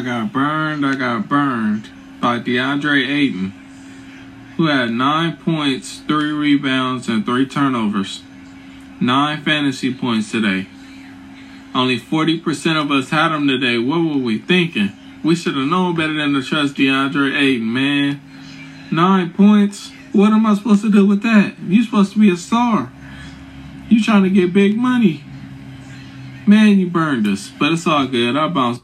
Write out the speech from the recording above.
I got burned. I got burned by DeAndre Ayton, who had nine points, three rebounds, and three turnovers. Nine fantasy points today. Only 40% of us had him today. What were we thinking? We should have known better than to trust DeAndre Ayton, man. Nine points. What am I supposed to do with that? You're supposed to be a star. You trying to get big money. Man, you burned us. But it's all good. I bounced